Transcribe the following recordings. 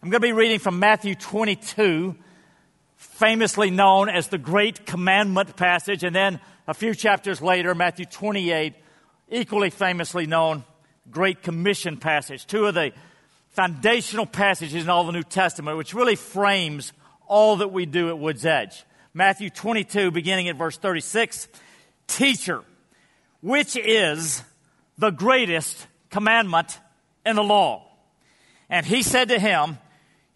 I'm going to be reading from Matthew 22, famously known as the Great Commandment passage, and then a few chapters later, Matthew 28, equally famously known Great Commission passage. Two of the foundational passages in all the New Testament, which really frames all that we do at Woods Edge. Matthew 22, beginning at verse 36. Teacher, which is the greatest commandment in the law? And he said to him,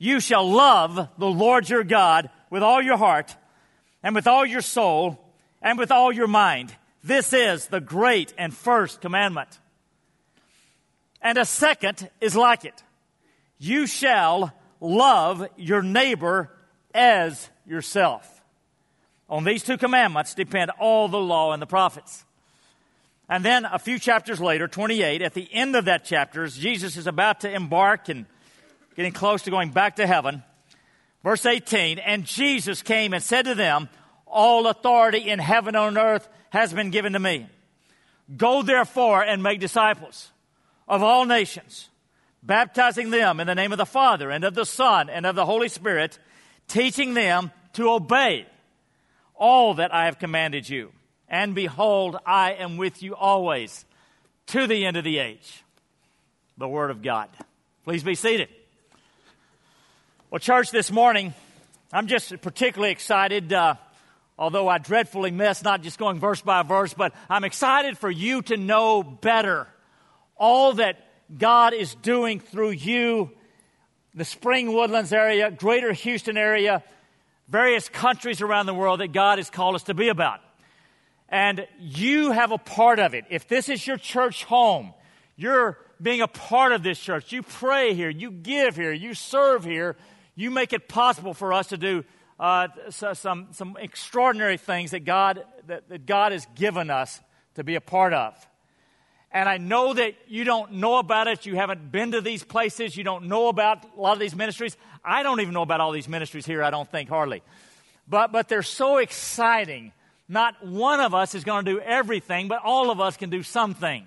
You shall love the Lord your God with all your heart, and with all your soul, and with all your mind. This is the great and first commandment. And a second is like it. You shall love your neighbor as yourself. On these two commandments depend all the law and the prophets. And then a few chapters later, 28, at the end of that chapter, Jesus is about to embark and getting close to going back to heaven, verse 18, and Jesus came and said to them, All authority in heaven and on earth has been given to me. Go therefore and make disciples of all nations, baptizing them in the name of the Father and of the Son and of the Holy Spirit, teaching them to obey all that I have commanded you. And behold, I am with you always to the end of the age. The Word of God. Please be seated. Well, church, this morning, I'm just particularly excited, uh, although I dreadfully miss not just going verse by verse, but I'm excited for you to know better all that God is doing through you, the Spring Woodlands area, greater Houston area, various countries around the world that God has called us to be about. And you have a part of it. If this is your church home, you're being a part of this church. You pray here, you give here, you serve here, you make it possible for us to do uh, some, some extraordinary things that God, that, that God has given us to be a part of. And I know that you don't know about it. You haven't been to these places. You don't know about a lot of these ministries. I don't even know about all these ministries here, I don't think, hardly. But, but they're so exciting. Not one of us is going to do everything, but all of us can do something.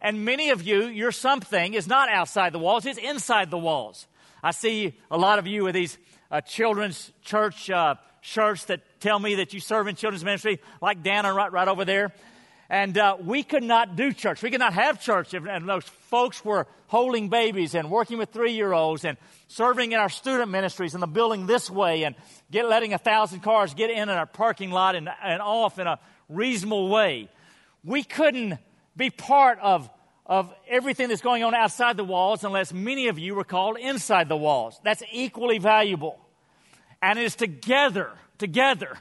And many of you, your something is not outside the walls, it's inside the walls. I see a lot of you with these uh, children's church uh, shirts that tell me that you serve in children's ministry, like Dana right, right over there. And uh, we could not do church. We could not have church if and those folks were holding babies and working with three year olds and serving in our student ministries in the building this way and get, letting a thousand cars get in in our parking lot and, and off in a reasonable way. We couldn't be part of, of everything that's going on outside the walls unless many of you were called inside the walls. That's equally valuable. And it is together, together,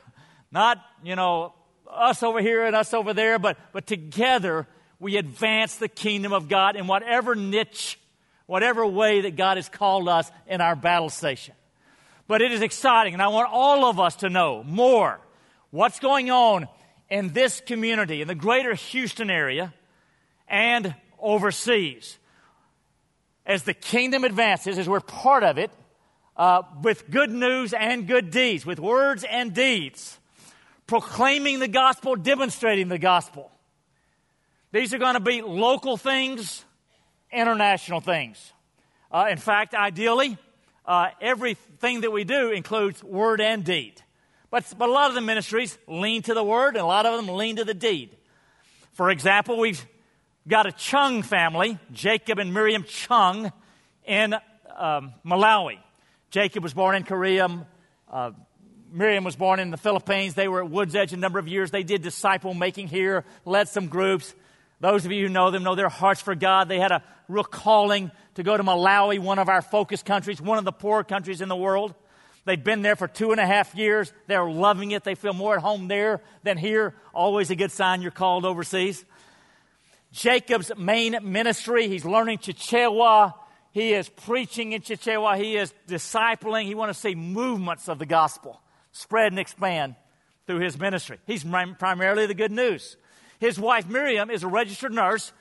not, you know, us over here and us over there, but, but together we advance the kingdom of God in whatever niche, whatever way that God has called us in our battle station. But it is exciting, and I want all of us to know more what's going on in this community, in the greater Houston area, and overseas. As the kingdom advances, as we're part of it, uh, with good news and good deeds, with words and deeds proclaiming the gospel, demonstrating the gospel. These are going to be local things, international things. Uh, in fact, ideally, uh, everything that we do includes word and deed. But, but a lot of the ministries lean to the word and a lot of them lean to the deed. For example, we've got a Chung family, Jacob and Miriam Chung, in um, Malawi. Jacob was born in Korea. Uh, Miriam was born in the Philippines. They were at Woods Edge a number of years. They did disciple making here, led some groups. Those of you who know them know their hearts for God. They had a real calling to go to Malawi, one of our focus countries, one of the poor countries in the world. They've been there for two and a half years. They're loving it. They feel more at home there than here. Always a good sign you're called overseas. Jacob's main ministry, he's learning Chichewa. He is preaching in Chichewa. He is discipling. He wants to see movements of the gospel spread and expand through his ministry. He's primarily the good news. His wife Miriam is a registered nurse.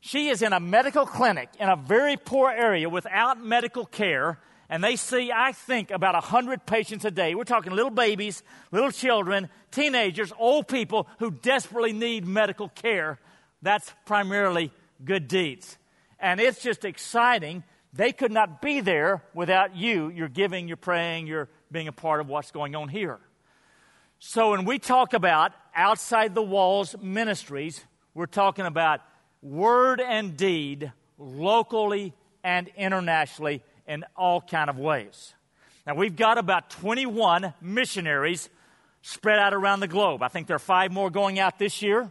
She is in a medical clinic in a very poor area without medical care, and they see, I think, about 100 patients a day. We're talking little babies, little children, teenagers, old people who desperately need medical care. That's primarily good deeds. And it's just exciting They could not be there without you. You're giving, you're praying, you're being a part of what's going on here. So when we talk about outside the walls ministries, we're talking about word and deed locally and internationally in all kind of ways. Now we've got about 21 missionaries spread out around the globe. I think there are five more going out this year.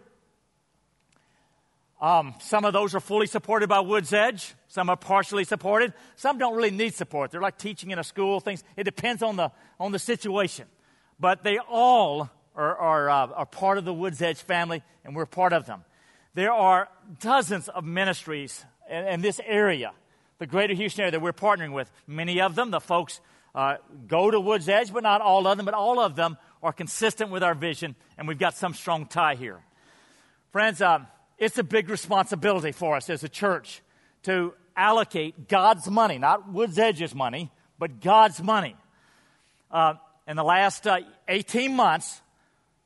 Um, some of those are fully supported by Woods Edge. Some are partially supported. Some don't really need support. They're like teaching in a school. Things. It depends on the on the situation. But they all are are, uh, are part of the Woods Edge family, and we're part of them. There are dozens of ministries in, in this area, the Greater Houston area that we're partnering with. Many of them, the folks uh, go to Woods Edge, but not all of them. But all of them are consistent with our vision, and we've got some strong tie here. Friends. Um, it's a big responsibility for us as a church to allocate God's money, not Woods Edge's money, but God's money. Uh, in the last uh, 18 months,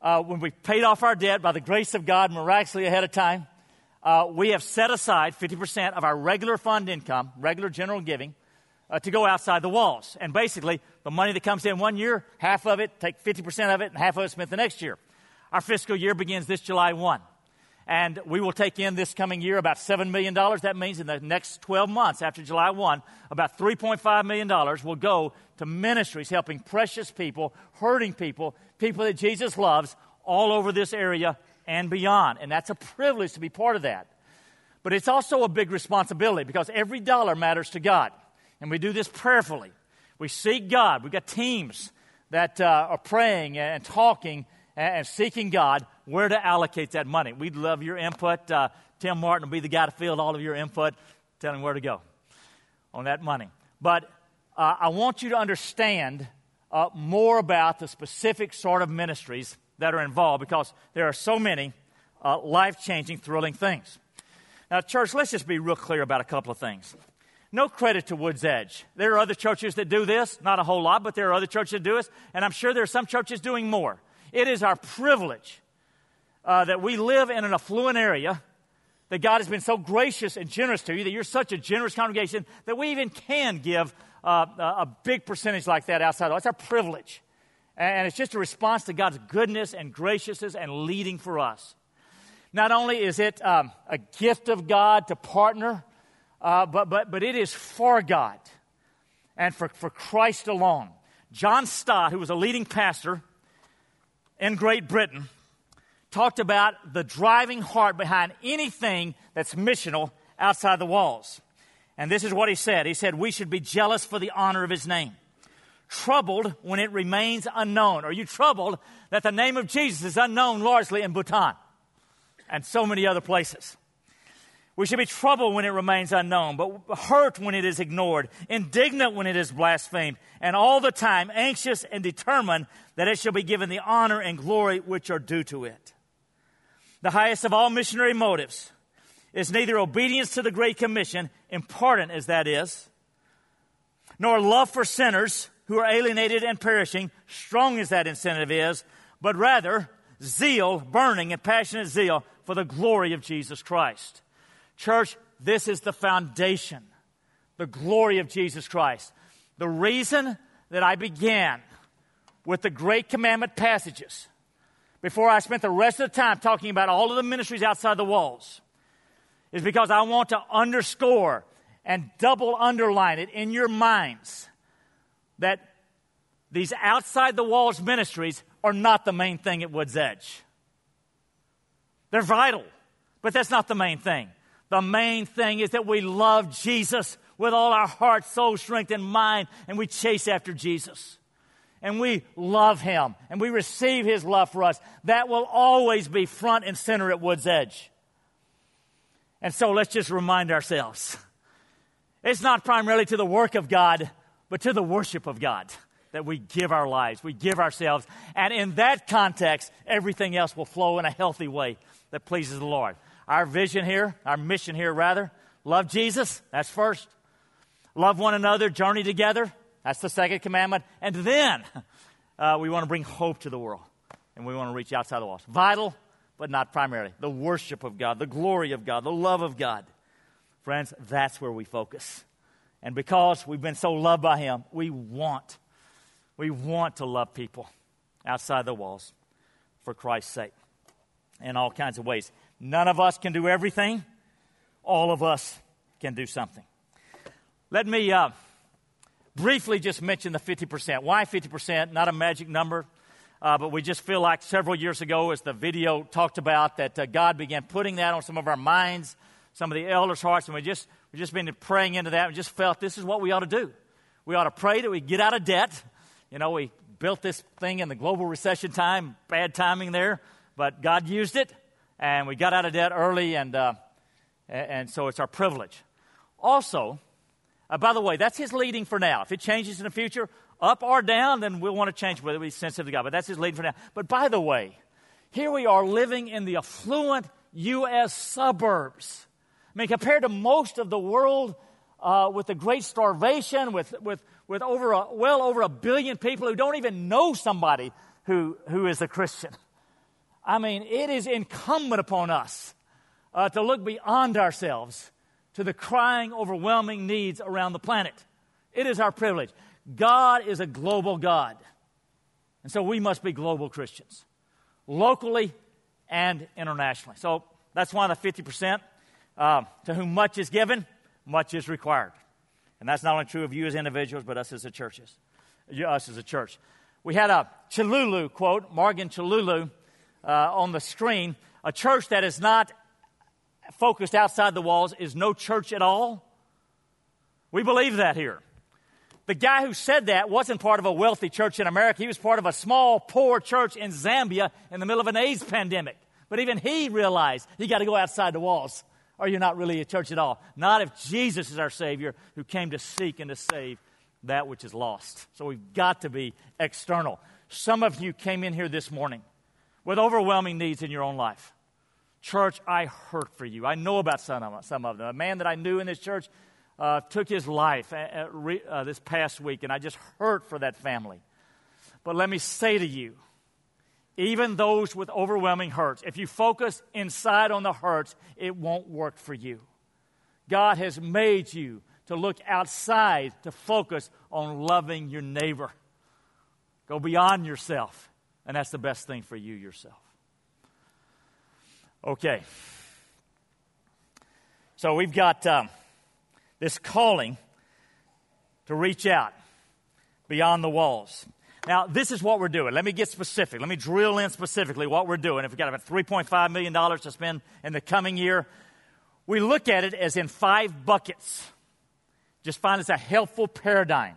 uh, when we paid off our debt by the grace of God miraculously ahead of time, uh, we have set aside 50% of our regular fund income, regular general giving, uh, to go outside the walls. And basically, the money that comes in one year, half of it, take 50% of it, and half of it spent the next year. Our fiscal year begins this July 1. And we will take in this coming year about $7 million. That means in the next 12 months after July 1, about $3.5 million will go to ministries helping precious people, hurting people, people that Jesus loves all over this area and beyond. And that's a privilege to be part of that. But it's also a big responsibility because every dollar matters to God. And we do this prayerfully. We seek God. We've got teams that uh, are praying and talking and seeking God where to allocate that money. We'd love your input. Uh, Tim Martin will be the guy to field all of your input, telling where to go on that money. But uh, I want you to understand uh, more about the specific sort of ministries that are involved because there are so many uh, life changing, thrilling things. Now, church, let's just be real clear about a couple of things. No credit to Woods Edge. There are other churches that do this, not a whole lot, but there are other churches that do this, and I'm sure there are some churches doing more. It is our privilege uh, that we live in an affluent area, that God has been so gracious and generous to you, that you're such a generous congregation, that we even can give uh, a big percentage like that outside. That's our privilege. And it's just a response to God's goodness and graciousness and leading for us. Not only is it um, a gift of God to partner, uh, but, but, but it is for God and for, for Christ alone. John Stott, who was a leading pastor in Great Britain, talked about the driving heart behind anything that's missional outside the walls. And this is what he said. He said, We should be jealous for the honor of his name. Troubled when it remains unknown. Are you troubled that the name of Jesus is unknown largely in Bhutan and so many other places? We should be troubled when it remains unknown, but hurt when it is ignored, indignant when it is blasphemed, and all the time anxious and determined that it shall be given the honor and glory which are due to it. The highest of all missionary motives is neither obedience to the Great Commission, important as that is, nor love for sinners who are alienated and perishing, strong as that incentive is, but rather zeal, burning and passionate zeal for the glory of Jesus Christ. Church, this is the foundation, the glory of Jesus Christ. The reason that I began with the Great Commandment passages before I spent the rest of the time talking about all of the ministries outside the walls is because I want to underscore and double underline it in your minds that these outside the walls ministries are not the main thing at Woods Edge. They're vital, but that's not the main thing. The main thing is that we love Jesus with all our heart, soul, strength, and mind, and we chase after Jesus and we love Him and we receive His love for us, that will always be front and center at Wood's Edge. And so let's just remind ourselves it's not primarily to the work of God, but to the worship of God that we give our lives, we give ourselves. And in that context, everything else will flow in a healthy way that pleases the Lord. Our vision here, our mission here, rather, love Jesus, that's first. Love one another, journey together, that's the second commandment. And then uh, we want to bring hope to the world. And we want to reach outside the walls. Vital, but not primarily. The worship of God, the glory of God, the love of God. Friends, that's where we focus. And because we've been so loved by Him, we want, we want to love people outside the walls for Christ's sake in all kinds of ways. None of us can do everything, all of us can do something. Let me uh, briefly just mention the 50%. Why 50%? Not a magic number, uh, but we just feel like several years ago, as the video talked about, that uh, God began putting that on some of our minds, some of the elders' hearts, and we just we just been praying into that and just felt this is what we ought to do. We ought to pray that we get out of debt. You know, we built this thing in the global recession time, bad timing there, but God used it, and we got out of debt early, and, uh, and so it's our privilege. Also, uh, by the way, that's his leading for now. If it changes in the future, up or down, then we'll want to change whether we sensitive to God. But that's his leading for now. But by the way, here we are living in the affluent U.S. suburbs. I mean, compared to most of the world uh, with the great starvation, with, with, with over a, well over a billion people who don't even know somebody who, who is a Christian. I mean, it is incumbent upon us uh, to look beyond ourselves to the crying, overwhelming needs around the planet. It is our privilege. God is a global God. And so we must be global Christians, locally and internationally. So that's why the 50%. Uh, to whom much is given, much is required. And that's not only true of you as individuals, but us as a churches, us as a church. We had a Chilulu quote, Morgan Chilulu, uh, on the screen. A church that is not focused outside the walls is no church at all. We believe that here. The guy who said that wasn't part of a wealthy church in America. He was part of a small, poor church in Zambia in the middle of an AIDS pandemic. But even he realized you got to go outside the walls or you're not really a church at all. Not if Jesus is our Savior who came to seek and to save that which is lost. So we've got to be external. Some of you came in here this morning with overwhelming needs in your own life. Church, I hurt for you. I know about some of, some of them. A man that I knew in this church uh, took his life uh, this past week, and I just hurt for that family. But let me say to you, even those with overwhelming hurts. If you focus inside on the hurts, it won't work for you. God has made you to look outside to focus on loving your neighbor. Go beyond yourself, and that's the best thing for you yourself. Okay. So we've got um, this calling to reach out beyond the walls. Now, this is what we're doing. Let me get specific. Let me drill in specifically what we're doing. If we've got about $3.5 million to spend in the coming year, we look at it as in five buckets. Just find it's a helpful paradigm.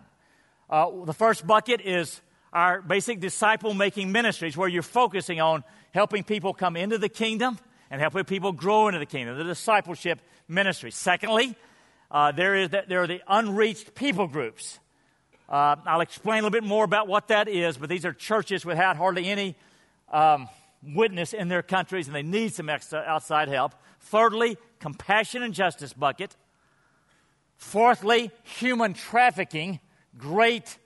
Uh, the first bucket is our basic disciple making ministries, where you're focusing on helping people come into the kingdom and helping people grow into the kingdom, the discipleship ministry. Secondly, uh, there, is the, there are the unreached people groups. Uh, I'll explain a little bit more about what that is, but these are churches without hardly any um, witness in their countries, and they need some extra outside help. Thirdly, compassion and justice bucket. Fourthly, human trafficking, great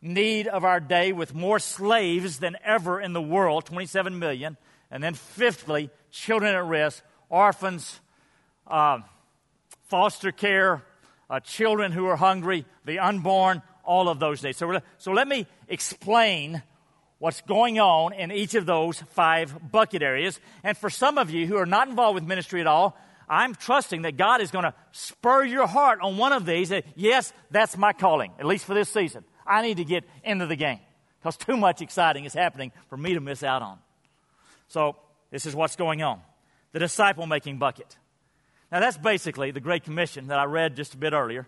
need of our day with more slaves than ever in the world, 27 million. And then fifthly, children at risk, orphans, uh, foster care, uh, children who are hungry, the unborn, all of those days. So, so let me explain what's going on in each of those five bucket areas. And for some of you who are not involved with ministry at all, I'm trusting that God is going to spur your heart on one of these. That, yes, that's my calling, at least for this season. I need to get into the game because too much exciting is happening for me to miss out on. So, this is what's going on the disciple making bucket. Now, that's basically the Great Commission that I read just a bit earlier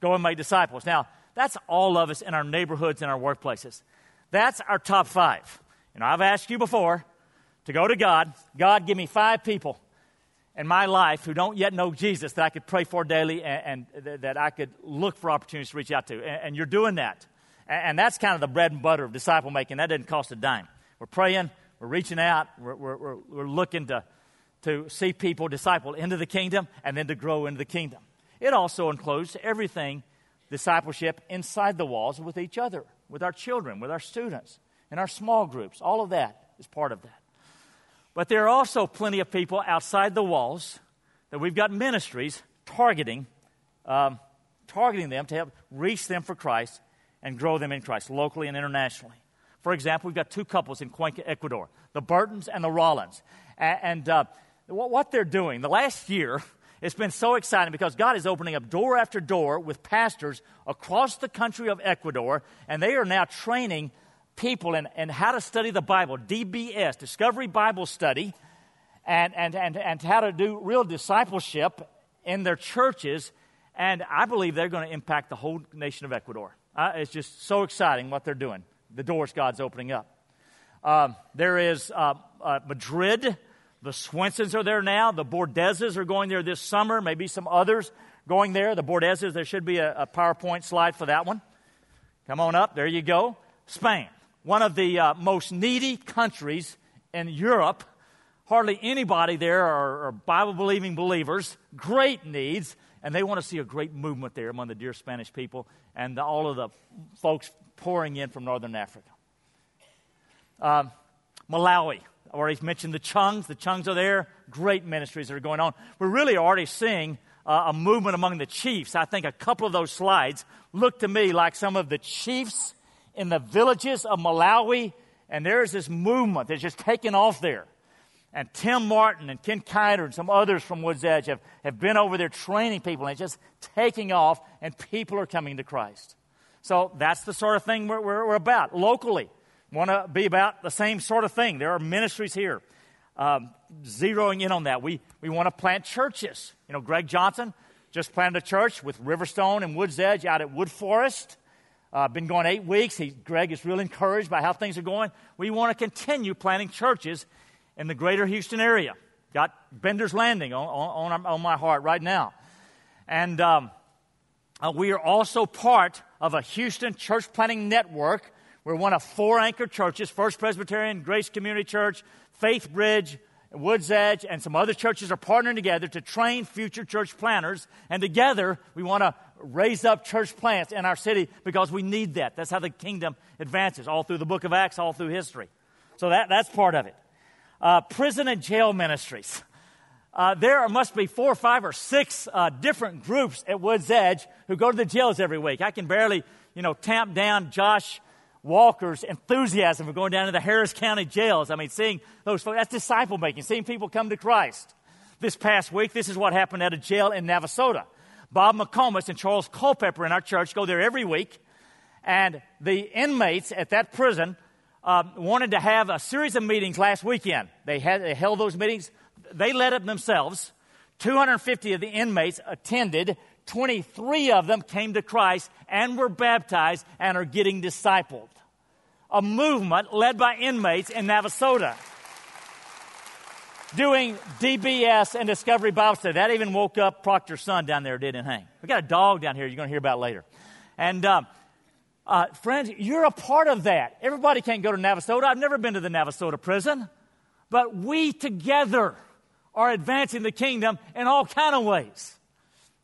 go and make disciples. Now, that's all of us in our neighborhoods and our workplaces. That's our top five. You know, I've asked you before to go to God. God, give me five people in my life who don't yet know Jesus that I could pray for daily and, and that I could look for opportunities to reach out to. And, and you're doing that. And, that's kind of the bread and butter of disciple making. That doesn't cost a dime. We're praying, we're reaching out, we're, we're, we're looking to, to see people disciple into the kingdom and then to grow into the kingdom. It also includes everything discipleship inside the walls with each other, with our children, with our students, in our small groups. All of that is part of that. But there are also plenty of people outside the walls that we've got ministries targeting um, targeting them to help reach them for Christ and grow them in Christ, locally and internationally. For example, we've got two couples in Cuenca, Ecuador, the Burtons and the Rollins. And, uh, what they're doing, the last year, it's been so exciting because God is opening up door after door with pastors across the country of Ecuador, and they are now training people in, in how to study the Bible, DBS, Discovery Bible Study, and, and, and, and how to do real discipleship in their churches. And I believe they're going to impact the whole nation of Ecuador. Uh, it's just so exciting what they're doing, the doors God's opening up. Um, there is uh, uh, Madrid. The Swensons are there now. The Bordezes are going there this summer. Maybe some others going there. The Bordezes, there should be a, a PowerPoint slide for that one. Come on up. There you go. Spain, one of the uh, most needy countries in Europe. Hardly anybody there are, are Bible believing believers. Great needs. And they want to see a great movement there among the dear Spanish people and the, all of the folks pouring in from northern Africa. Um, Malawi, I already mentioned the Chungs. The Chungs are there. Great ministries that are going on. We're really already seeing uh, a movement among the chiefs. I think a couple of those slides look to me like some of the chiefs in the villages of Malawi, and there's this movement that's just taken off there. And Tim Martin and Ken Kiter and some others from Woods Edge have, have been over there training people, and it's just taking off, and people are coming to Christ. So that's the sort of thing we're, we're, we're about locally. Want to be about the same sort of thing. There are ministries here. Um, zeroing in on that, we, we want to plant churches. You know, Greg Johnson just planted a church with Riverstone and Woods Edge out at Wood Forest. Uh, been going eight weeks. He, Greg is real encouraged by how things are going. We want to continue planting churches in the greater Houston area. Got Bender's Landing on, on, on my heart right now. And um, uh, we are also part of a Houston church planting network. We're one of four anchor churches First Presbyterian, Grace Community Church, Faith Bridge, Woods Edge, and some other churches are partnering together to train future church planners. And together, we want to raise up church plants in our city because we need that. That's how the kingdom advances, all through the book of Acts, all through history. So that, that's part of it. Uh, prison and jail ministries. Uh, there must be four, five, or six uh, different groups at Woods Edge who go to the jails every week. I can barely, you know, tamp down Josh Walker's enthusiasm for going down to the Harris County jails. I mean, seeing those folks, that's disciple making, seeing people come to Christ. This past week, this is what happened at a jail in Navasota. Bob McComas and Charles Culpepper in our church go there every week, and the inmates at that prison uh, wanted to have a series of meetings last weekend. They, had, they held those meetings. They led it themselves. 250 of the inmates attended. 23 of them came to Christ and were baptized and are getting discipled. A movement led by inmates in Navasota doing DBS and Discovery Bible Study. That even woke up Proctor's son down there, didn't hang. We got a dog down here you're going to hear about later. And um, uh, friends, you're a part of that. Everybody can't go to Navasota. I've never been to the Navasota prison. But we together are advancing the kingdom in all kind of ways.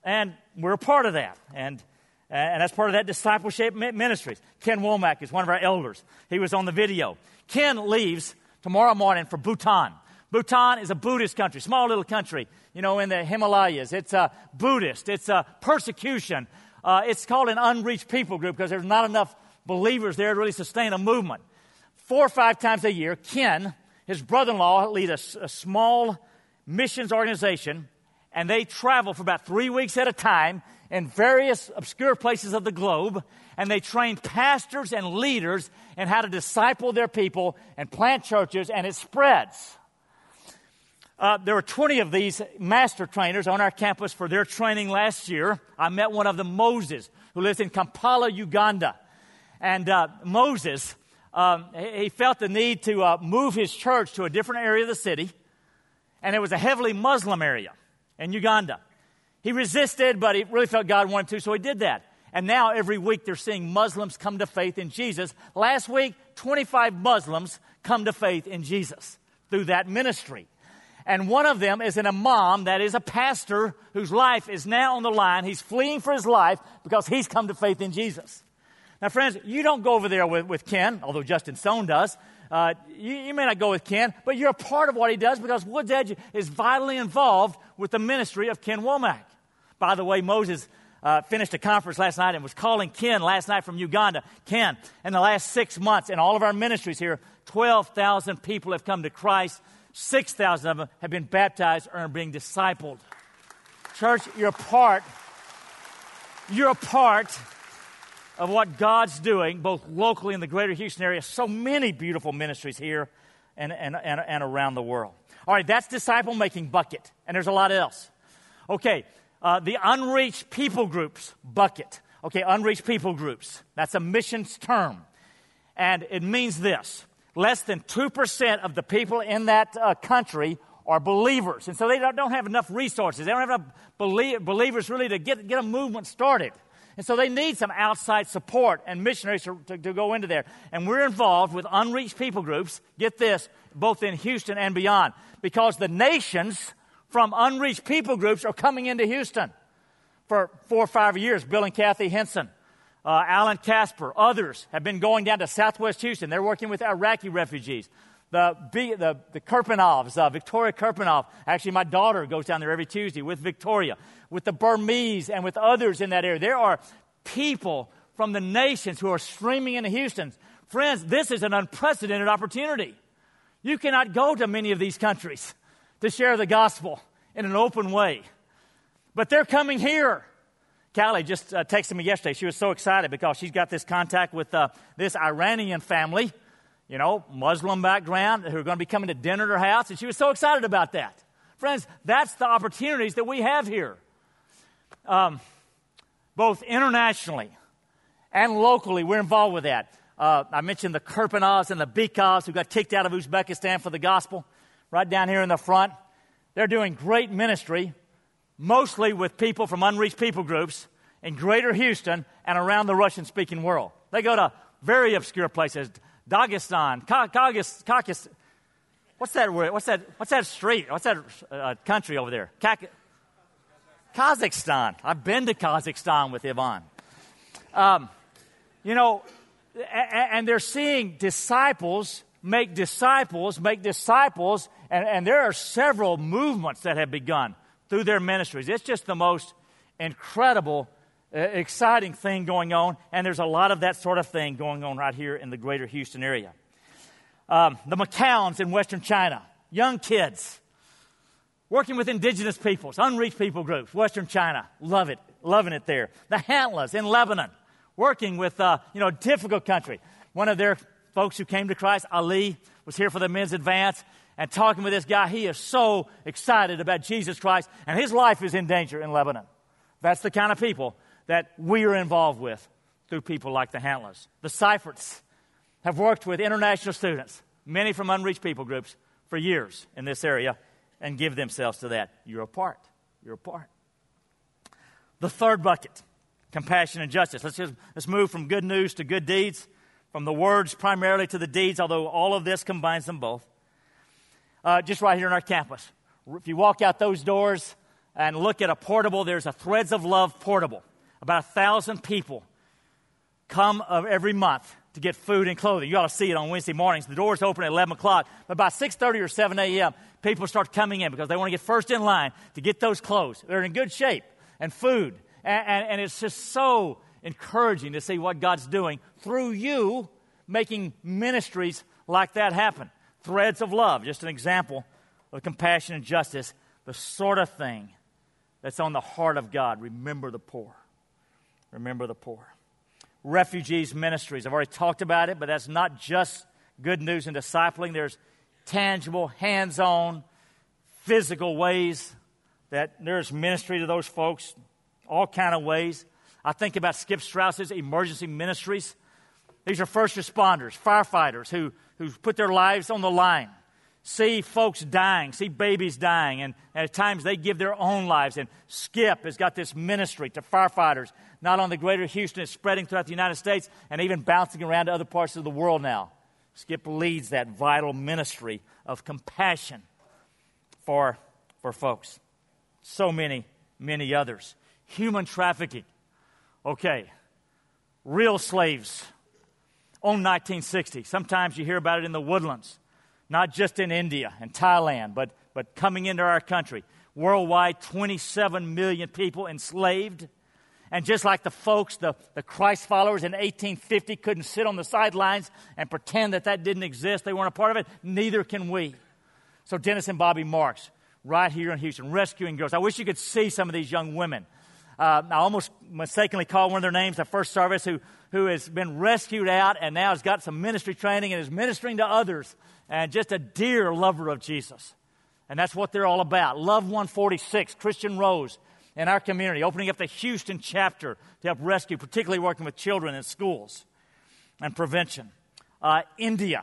And we're a part of that. And, and that's part of that discipleship ministries. Ken Womack is one of our elders. He was on the video. Ken leaves tomorrow morning for Bhutan. Bhutan is a Buddhist country, small little country, you know, in the Himalayas. It's a Buddhist. It's a persecution. Uh, it's called an unreached people group because there's not enough believers there to really sustain a movement. Four or five times a year, Ken, his brother-in-law, lead a, a small missions organization, and they travel for about three weeks at a time in various obscure places of the globe, and they train pastors and leaders in how to disciple their people and plant churches, and it spreads. Uh, there were 20 of these master trainers on our campus for their training last year. I met one of them, Moses, who lives in Kampala, Uganda. And uh, Moses, um, he felt the need to uh, move his church to a different area of the city, and it was a heavily Muslim area in Uganda. He resisted, but he really felt God wanted to, so he did that. And now every week they're seeing Muslims come to faith in Jesus. Last week, 25 Muslims come to faith in Jesus through that ministry. And one of them is an imam, that is a pastor whose life is now on the line. He's fleeing for his life because he's come to faith in Jesus. Now, friends, you don't go over there with, with Ken, although Justin Stone does. Uh, you, you, may not go with Ken, but you're a part of what he does because Woods Edge is vitally involved with the ministry of Ken Womack. By the way, Moses uh, finished a conference last night and was calling Ken last night from Uganda. Ken, in the last six months, in all of our ministries here, 12,000 people have come to Christ. 6,000 of them have been baptized or are being discipled. Church, you're part. You're a part of what God's doing, both locally in the greater Houston area. So many beautiful ministries here and, and, and, and around the world. All right, that's disciple making bucket, and there's a lot else. Okay, uh, the unreached people groups bucket. Okay, unreached people groups. That's a missions term. And it means this less than 2% of the people in that uh, country are believers. And so they don't, don't have enough resources. They don't have enough belie- believers really to get, get a movement started. And so they need some outside support and missionaries to, to, to, go into there. And we're involved with unreached people groups, get this, both in Houston and beyond, because the nations from unreached people groups are coming into Houston for four or five years. Bill and Kathy Henson, uh, Alan Casper, others have been going down to southwest Houston. They're working with Iraqi refugees. The, the, the Kirpanovs, uh, Victoria Kirpanov, actually, my daughter goes down there every Tuesday with Victoria, with the Burmese, and with others in that area. There are people from the nations who are streaming into Houston. Friends, this is an unprecedented opportunity. You cannot go to many of these countries to share the gospel in an open way. But they're coming here. Callie just uh, texted me yesterday. She was so excited because she's got this contact with uh, this Iranian family you know, Muslim background who are going to be coming to dinner at her house, and she was so excited about that. Friends, that's the opportunities that we have here, um, both internationally and locally. We're involved with that. Uh, I mentioned the Kirpanovs and the Bikovs who got kicked out of Uzbekistan for the gospel, right down here in the front. They're doing great ministry, mostly with people from unreached people groups in greater Houston and around the Russian speaking world. They go to very obscure places. Dagestan, Kyrgyzstan. What's that word? What's that? What's that street? What's that uh, country over there? Kak- Kazakhstan. I've been to Kazakhstan with Yvonne. Um, you know, and they're seeing disciples make disciples, make disciples, and, and there are several movements that have begun through their ministries. It's just the most incredible exciting thing going on, and there's a lot of that sort of thing going on right here in the greater Houston area. Um, the McCowns in Western China, young kids, working with indigenous peoples, unreached people groups, Western China, love it, loving it there. The Hantlas in Lebanon, working with, uh, you know, difficult country. One of their folks who came to Christ, Ali, was here for the men's advance and talking with this guy. He is so excited about Jesus Christ, and his life is in danger in Lebanon. That's the kind of people that we are involved with through people like the Hantlas. The Seiferts have worked with international students, many from unreached people groups, for years in this area and give themselves to that. You're a part. You're a part. The third bucket compassion and justice. Let's, just, let's move from good news to good deeds, from the words primarily to the deeds, although all of this combines them both. Uh, just right here on our campus. If you walk out those doors and look at a portable, there's a Threads of Love portable. About a thousand people come every month to get food and clothing. You ought to see it on Wednesday mornings. The doors open at 11 o'clock, but by 6.30 or 7 a.m., people start coming in because they want to get first in line to get those clothes. They're in good shape and food. And, and, and it's just so encouraging to see what God's doing through you making ministries like that happen. Threads of love, just an example of compassion and justice, the sort of thing that's on the heart of God. Remember the poor. Remember the poor. Refugees ministries. I've already talked about it, but that's not just good news and discipling. There's tangible, hands on, physical ways that there's ministry to those folks, all kind of ways. I think about Skip Strauss's emergency ministries. These are first responders, firefighters who, who put their lives on the line see folks dying, see babies dying, and, at times they give their own lives. And Skip has got this ministry to firefighters, not on the greater Houston, it's spreading throughout the United States and even bouncing around to other parts of the world now. Skip leads that vital ministry of compassion for, for folks. So many, many others. Human trafficking. Okay. Real slaves on 1960. Sometimes you hear about it in the woodlands not just in India and Thailand, but, but coming into our country. Worldwide, 27 million people enslaved. And just like the folks, the, the Christ followers in 1850 couldn't sit on the sidelines and pretend that that didn't exist, they weren't a part of it, neither can we. So Dennis and Bobby Marks, right here in Houston, rescuing girls. I wish you could see some of these young women. Uh, I almost mistakenly called one of their names the first service who, who has been rescued out and now has got some ministry training and is ministering to others and just a dear lover of Jesus. And that's what they're all about. Love 146, Christian Rose in our community, opening up the Houston chapter to help rescue, particularly working with children in schools and prevention. Uh, India,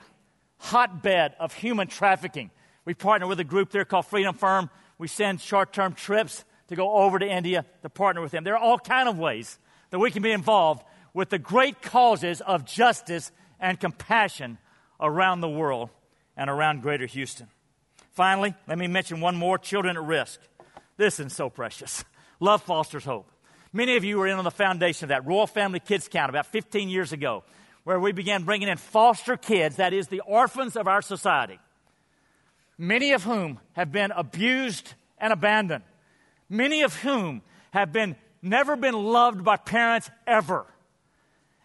hotbed of human trafficking. We partner with a group there called Freedom Firm. We send short term trips to go over to India to partner with them. There are all kind of ways that we can be involved with the great causes of justice and compassion around the world and around greater Houston. Finally, let me mention one more children at risk. This is so precious. Love fosters hope. Many of you were in on the foundation of that Royal Family Kids Camp about 15 years ago, where we began bringing in foster kids, that is, the orphans of our society, many of whom have been abused and abandoned, many of whom have been never been loved by parents ever.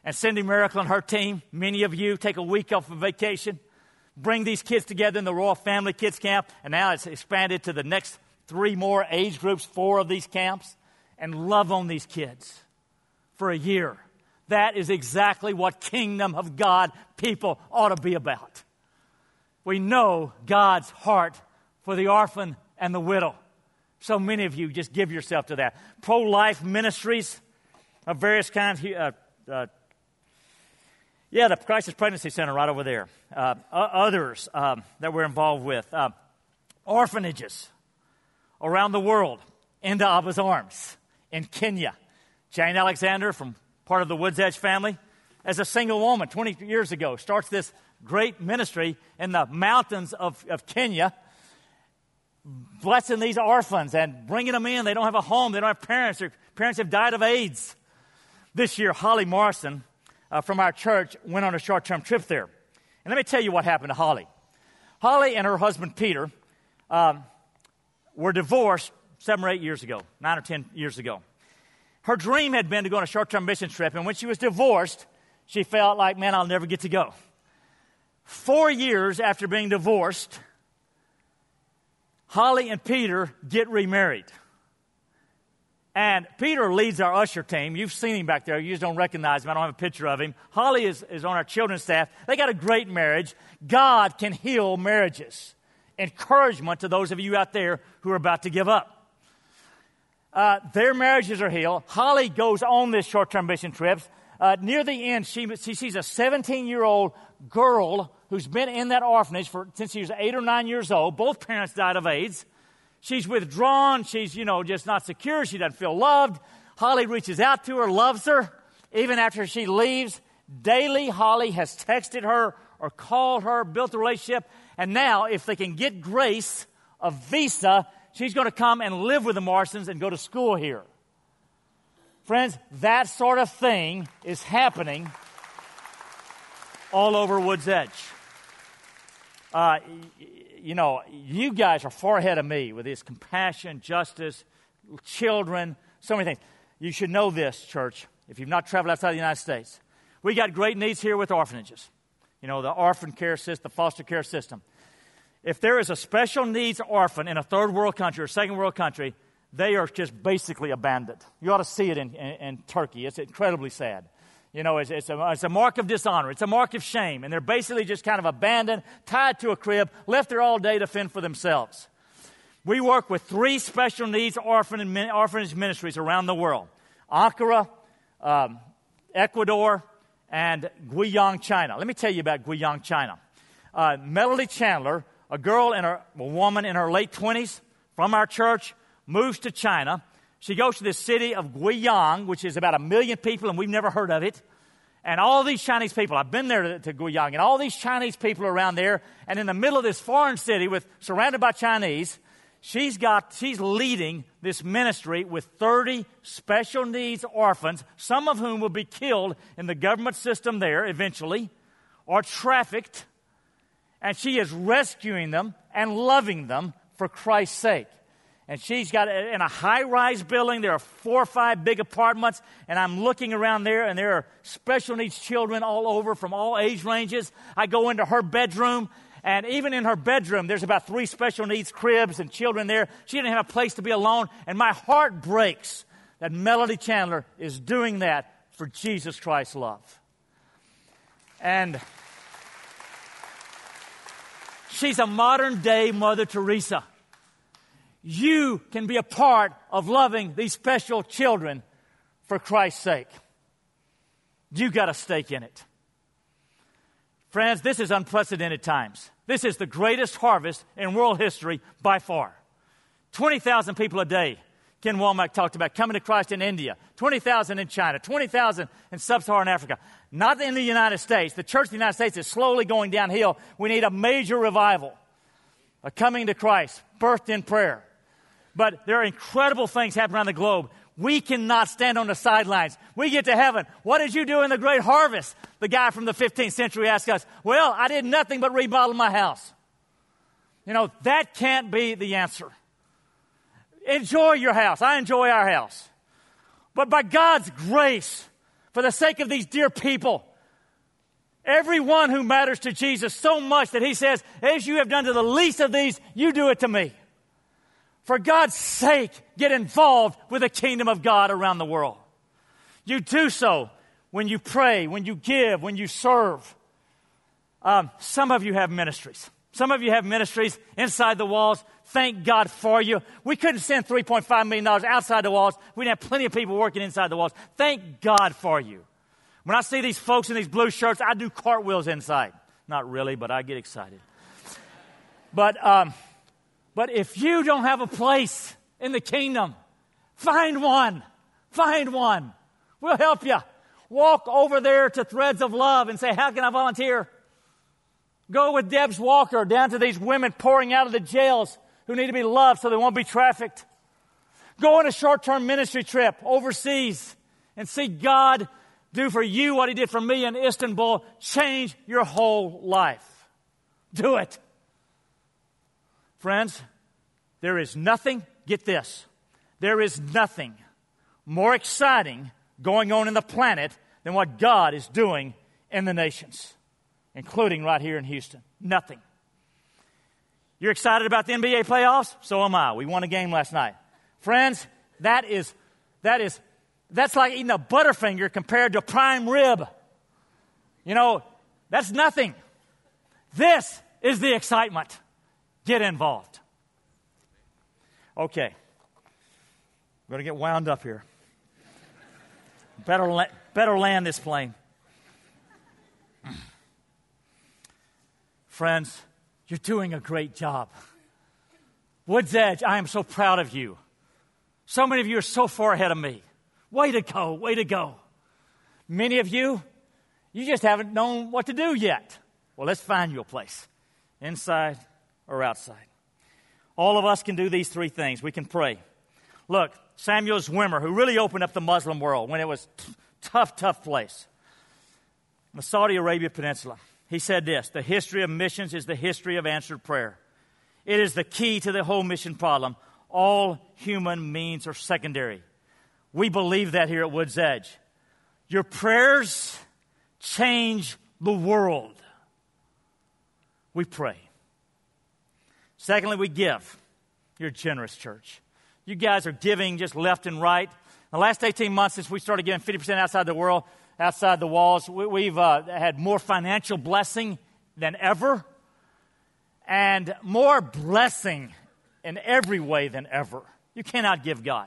And Cindy Miracle and her team, many of you take a week off of vacation, bring these kids together in the Royal Family Kids Camp, and now it's expanded to the next three more age groups, four of these camps, and love on these kids for a year. That is exactly what kingdom of God people ought to be about. We know God's heart for the orphan and the widow. So many of you just give yourself to that. Pro life ministries of various kinds. Uh, uh, yeah, the Crisis Pregnancy Center right over there. Uh, others um, that we're involved with. Uh, orphanages around the world into Abba's arms in Kenya. Jane Alexander from part of the Woods Edge family, as a single woman 20 years ago, starts this great ministry in the mountains of, of Kenya, blessing these orphans and bringing them in. They don't have a home, they don't have parents, their parents have died of AIDS. This year, Holly Morrison uh, from our church went on a short term trip there. And let me tell you what happened to Holly. Holly and her husband Peter um, were divorced seven or eight years ago, nine or ten years ago. Her dream had been to go on a short term mission trip, and when she was divorced, she felt like, man, I'll never get to go. Four years after being divorced, Holly and Peter get remarried. And Peter leads our usher team. You've seen him back there. You just don't recognize him. I don't have a picture of him. Holly is, is on our children's staff. They got a great marriage. God can heal marriages encouragement to those of you out there who are about to give up. Uh, their marriages are healed. Holly goes on this short term mission trips. Uh, near the end, she, she sees a 17 year old girl who's been in that orphanage for, since she was eight or nine years old. Both parents died of AIDS. She's withdrawn. She's, you know, just not secure. She doesn't feel loved. Holly reaches out to her, loves her. Even after she leaves, daily Holly has texted her or called her, built a relationship, and now, if they can get grace, a visa, she's going to come and live with the Morrisons and go to school here. Friends, that sort of thing is happening all over Woods Edge. Uh, you know, you guys are far ahead of me with this compassion, justice, children, so many things. You should know this, church, if you've not traveled outside the United States. We got great needs here with orphanages you know, the orphan care system, the foster care system. If there is a special needs orphan in a third world country or second world country, they are just basically abandoned. You ought to see it in, in, in Turkey. It's incredibly sad. You know, it's, it's, a, it's a mark of dishonor. It's a mark of shame. And they're basically just kind of abandoned, tied to a crib, left there all day to fend for themselves. We work with three special needs orphan and, orphanage ministries around the world Ankara, um, Ecuador, and Guiyang, China. Let me tell you about Guiyang, China. Uh, Melody Chandler, a girl and a woman in her late 20s from our church, moves to China. She goes to the city of Guiyang, which is about a million people, and we've never heard of it. And all these Chinese people, I've been there to, to Guiyang, and all these Chinese people around there, and in the middle of this foreign city with surrounded by Chinese, she's got she's leading this ministry with 30 special needs orphans some of whom will be killed in the government system there eventually or trafficked. And she is rescuing them and loving them for christ's sake And she's got in a high rise building, there are four or five big apartments, and I'm looking around there, and there are special needs children all over from all age ranges. I go into her bedroom, and even in her bedroom, there's about three special needs cribs and children there. She didn't have a place to be alone, and my heart breaks that Melody Chandler is doing that for Jesus Christ's love. And she's a modern day Mother Teresa you can be a part of loving these special children for Christ's sake. You got a stake in it. Friends, this is unprecedented times. This is the greatest harvest in world history by far. 20,000 people a day, Ken Womack talked about coming to Christ in India, 20,000 in China, 20,000 in sub Saharan Africa. Not in the United States. The church of the United States is slowly going downhill. We need a major revival, a coming to Christ, birthed in prayer but there are incredible things happening around the globe. We cannot stand on the sidelines. We get to heaven. What did you do in the great harvest? The guy from the 15th century asked us, Well, I did nothing but remodel my house. You know, that can't be the answer. Enjoy your house. I enjoy our house. But by God's grace, for the sake of these dear people, everyone who matters to Jesus so much that he says, As you have done to the least of these, you do it to me. For God's sake, get involved with the kingdom of God around the world. You do so when you pray, when you give, when you serve. Um, some of you have ministries. Some of you have ministries inside the walls. Thank God for you. We couldn't send $3.5 million outside the walls. We'd have plenty of people working inside the walls. Thank God for you. When I see these folks in these blue shirts, I do cartwheels inside. Not really, but I get excited. But um, but if you don't have a place in the kingdom, find one. Find one. We'll help you. Walk over there to Threads of Love and say, How can I volunteer? Go with Deb's Walker down to these women pouring out of the jails who need to be loved so they won't be trafficked. Go on a short term ministry trip overseas and see God do for you what He did for me in Istanbul. Change your whole life. Do it. Friends, there is nothing, get this, there is nothing more exciting going on in the planet than what God is doing in the nations, including right here in Houston. Nothing. You're excited about the NBA playoffs? So am I. We won a game last night. Friends, that is, that is, that's like eating a Butterfinger compared to prime rib. You know, that's nothing. This is the excitement. Get involved. Okay. I'm going to get wound up here. Better, la- better land this plane. Friends, you're doing a great job. Woods Edge, I am so proud of you. So many of you are so far ahead of me. Way to go, way to go. Many of you, you just haven't known what to do yet. Well, let's find you a place, inside or outside. All of us can do these three things. We can pray. Look, Samuel Zwemer, who really opened up the Muslim world when it was tough, tough place. The Saudi Arabia Peninsula. He said this The history of missions is the history of answered prayer. It is the key to the whole mission problem. All human means are secondary. We believe that here at Woods Edge. Your prayers change the world. We pray. Secondly, we give. You're a generous church. You guys are giving just left and right. The last 18 months since we started giving 50% outside the world, outside the walls, we, have uh, had more financial blessing than ever and more blessing in every way than ever. You cannot give God.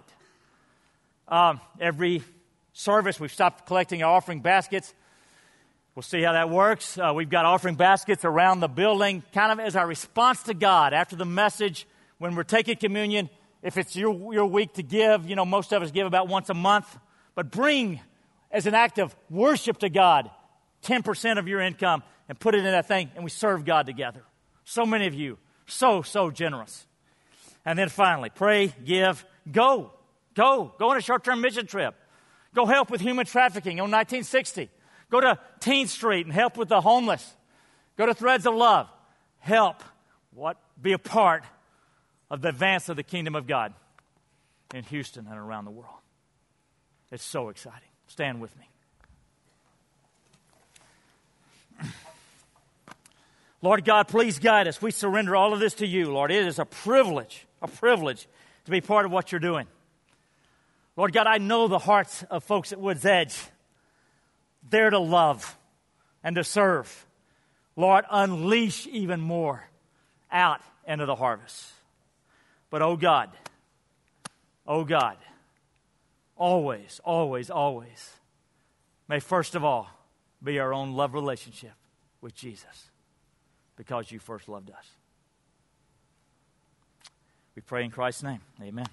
Um, every service, we've stopped collecting our offering baskets. We'll see how that works. Uh, we've got offering baskets around the building, kind of as our response to God after the message when we're taking communion. If it's your, your week to give, you know, most of us give about once a month, but bring as an act of worship to God 10% of your income and put it in that thing, and we serve God together. So many of you, so, so generous. And then finally, pray, give, go. Go. Go on a short term mission trip. Go help with human trafficking on 1960. Go to Teen Street and help with the homeless. Go to Threads of Love. Help. What? Be a part of the advance of the kingdom of God in Houston and around the world. It's so exciting. Stand with me. Lord God, please guide us. We surrender all of this to you, Lord. It is a privilege, a privilege to be part of what you're doing. Lord God, I know the hearts of folks at Woods Edge. They're to love and to serve. Lord, unleash even more out into the harvest. But oh God, oh God, always, always, always, may first of all be our own love relationship with Jesus because you first loved us. We pray in Christ's name. Amen.